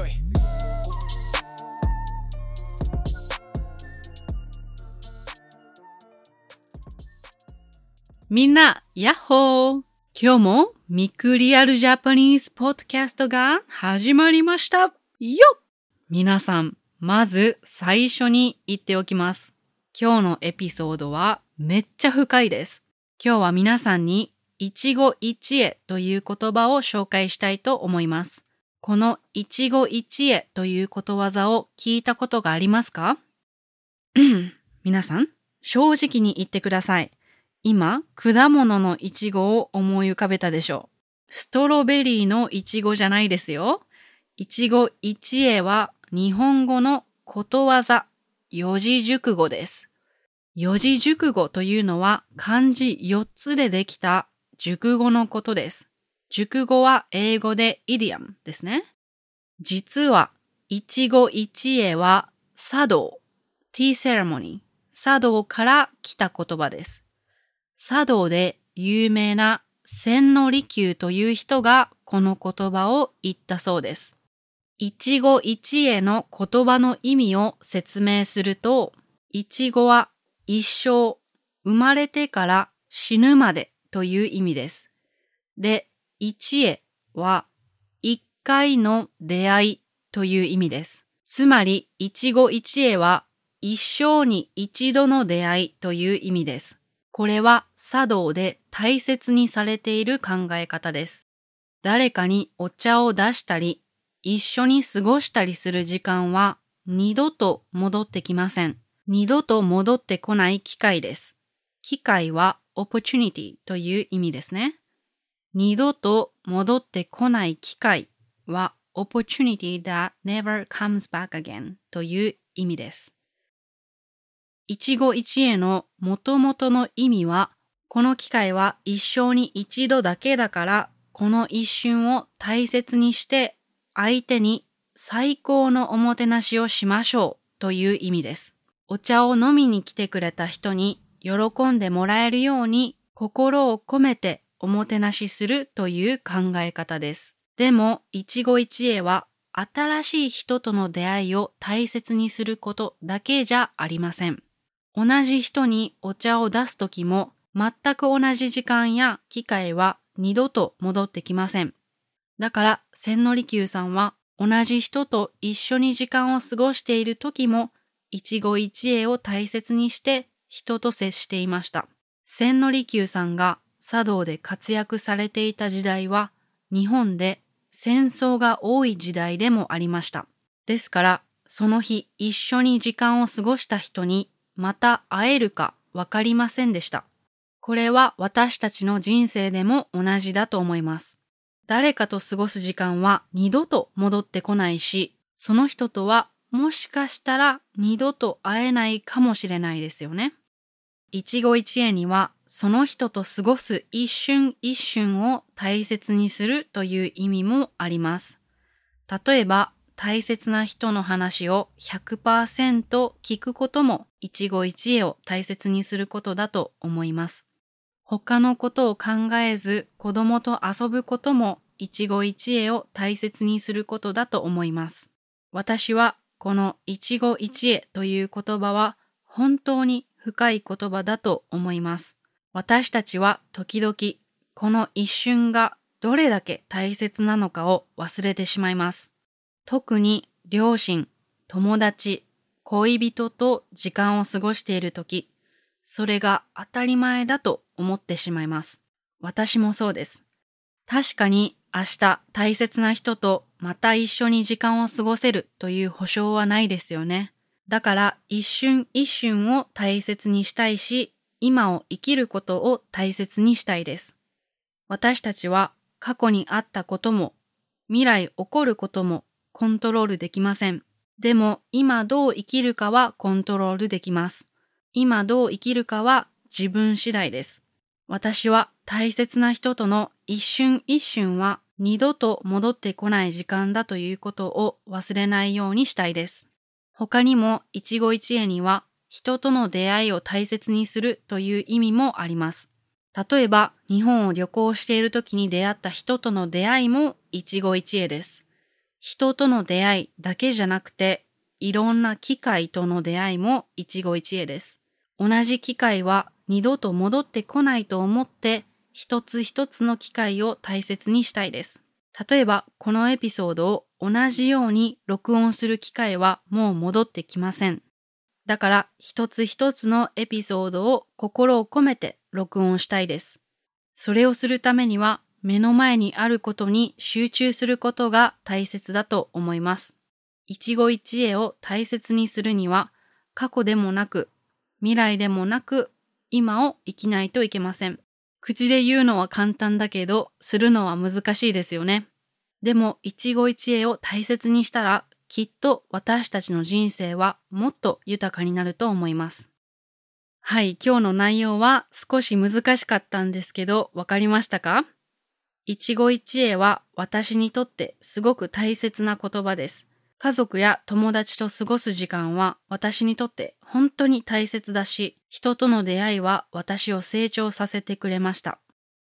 強いみんな、やっほー今日もミクリアルジャパニーズポッドキャストが始まりましたよっ皆さん、まず最初に言っておきます。今日のエピソードはめっちゃ深いです。今日は皆さんに一期一会という言葉を紹介したいと思います。この一期一会ということわざを聞いたことがありますか？皆さん、正直に言ってください。今、果物のイチゴを思い浮かべたでしょう。ストロベリーのイチゴじゃないですよ。一期一会は日本語のことわざ、四字熟語です。四字熟語というのは漢字4つでできた熟語のことです。熟語は英語でイディアムですね。実は、一期一会は茶道、ティーセレモニー、茶道から来た言葉です。茶道で有名な千利休という人がこの言葉を言ったそうです。一期一会の言葉の意味を説明すると、一期は一生、生まれてから死ぬまでという意味です。で、一会は一回の出会いという意味です。つまり、一期一会は一生に一度の出会いという意味です。これは茶道で大切にされている考え方です。誰かにお茶を出したり、一緒に過ごしたりする時間は二度と戻ってきません。二度と戻ってこない機会です。機会は opportunity という意味ですね。二度と戻ってこない機会は opportunity that never comes back again という意味です。一期一会の元々の意味は、この機会は一生に一度だけだから、この一瞬を大切にして相手に最高のおもてなしをしましょうという意味です。お茶を飲みに来てくれた人に喜んでもらえるように心を込めておもてなしするという考え方です。でも、一期一会は新しい人との出会いを大切にすることだけじゃありません。同じ人にお茶を出すときも全く同じ時間や機会は二度と戻ってきません。だから千利休さんは同じ人と一緒に時間を過ごしている時も一期一会を大切にして人と接していました。千利休さんが茶道で活躍されていた時代は日本で戦争が多い時代でもありました。ですからその日一緒に時間を過ごした人にまた会えるかわかりませんでした。これは私たちの人生でも同じだと思います。誰かと過ごす時間は二度と戻ってこないし、その人とはもしかしたら二度と会えないかもしれないですよね。一期一会にはその人と過ごす一瞬一瞬を大切にするという意味もあります。例えば大切な人の話を100%聞くことも一期一会を大切にすることだと思います。他のことを考えず子供と遊ぶことも一期一会を大切にすることだと思います。私はこの一期一会という言葉は本当に深い言葉だと思います。私たちは時々この一瞬がどれだけ大切なのかを忘れてしまいます。特に両親、友達、恋人と時間を過ごしているとき、それが当たり前だと思ってしまいます。私もそうです。確かに明日大切な人とまた一緒に時間を過ごせるという保証はないですよね。だから一瞬一瞬を大切にしたいし、今を生きることを大切にしたいです。私たちは過去にあったことも未来起こることもコントロールできません。でも今どう生きるかはコントロールできます。今どう生きるかは自分次第です。私は大切な人との一瞬一瞬は二度と戻ってこない時間だということを忘れないようにしたいです。他にも一期一会には人との出会いを大切にするという意味もあります。例えば日本を旅行している時に出会った人との出会いも一期一会です。人との出会いだけじゃなくて、いろんな機会との出会いも一期一会です。同じ機会は二度と戻ってこないと思って、一つ一つの機会を大切にしたいです。例えば、このエピソードを同じように録音する機会はもう戻ってきません。だから、一つ一つのエピソードを心を込めて録音したいです。それをするためには、目の前にあることに集中することが大切だと思います。一期一会を大切にするには、過去でもなく、未来でもなく、今を生きないといけません。口で言うのは簡単だけど、するのは難しいですよね。でも、一期一会を大切にしたら、きっと私たちの人生はもっと豊かになると思います。はい、今日の内容は少し難しかったんですけど、わかりましたか？一期一会は私にとってすごく大切な言葉です。家族や友達と過ごす時間は私にとって本当に大切だし、人との出会いは私を成長させてくれました。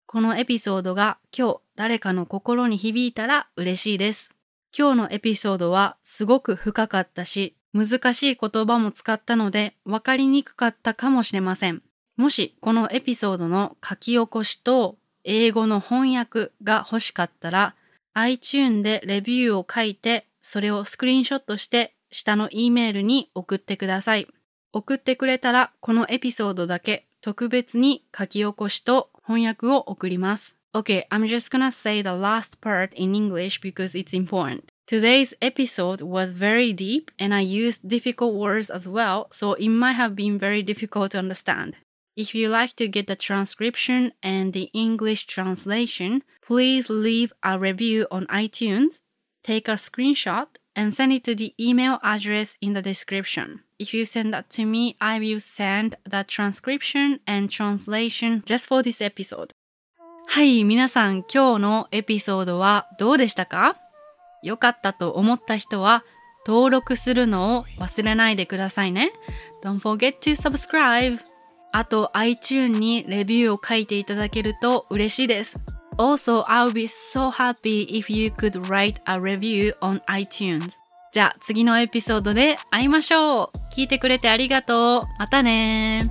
このエピソードが今日誰かの心に響いたら嬉しいです。今日のエピソードはすごく深かったし、難しい言葉も使ったので分かりにくかったかもしれません。もしこのエピソードの書き起こしと英語の翻訳が欲しかったら iTune でレビューを書いてそれをスクリーンショットして下の E メールに送ってください。送ってくれたらこのエピソードだけ特別に書き起こしと翻訳を送ります。Okay, I'm just gonna say the last part in English because it's important. Today's episode was very deep and I used difficult words as well, so it might have been very difficult to understand. If you like to get the transcription and the English translation, please leave a review on iTunes, take a screenshot, and send it to the email address in the description. If you send that to me, I will send the transcription and translation just for this episode. はい、皆さん今日のエピソードはどうでしたか？良かったと思った人は登録するのを忘れないでくださいね。Don't forget to subscribe. あと iTune にレビューを書いていただけると嬉しいです。Also, I'll be so happy if you could write a review on iTunes. じゃあ次のエピソードで会いましょう聞いてくれてありがとうまたね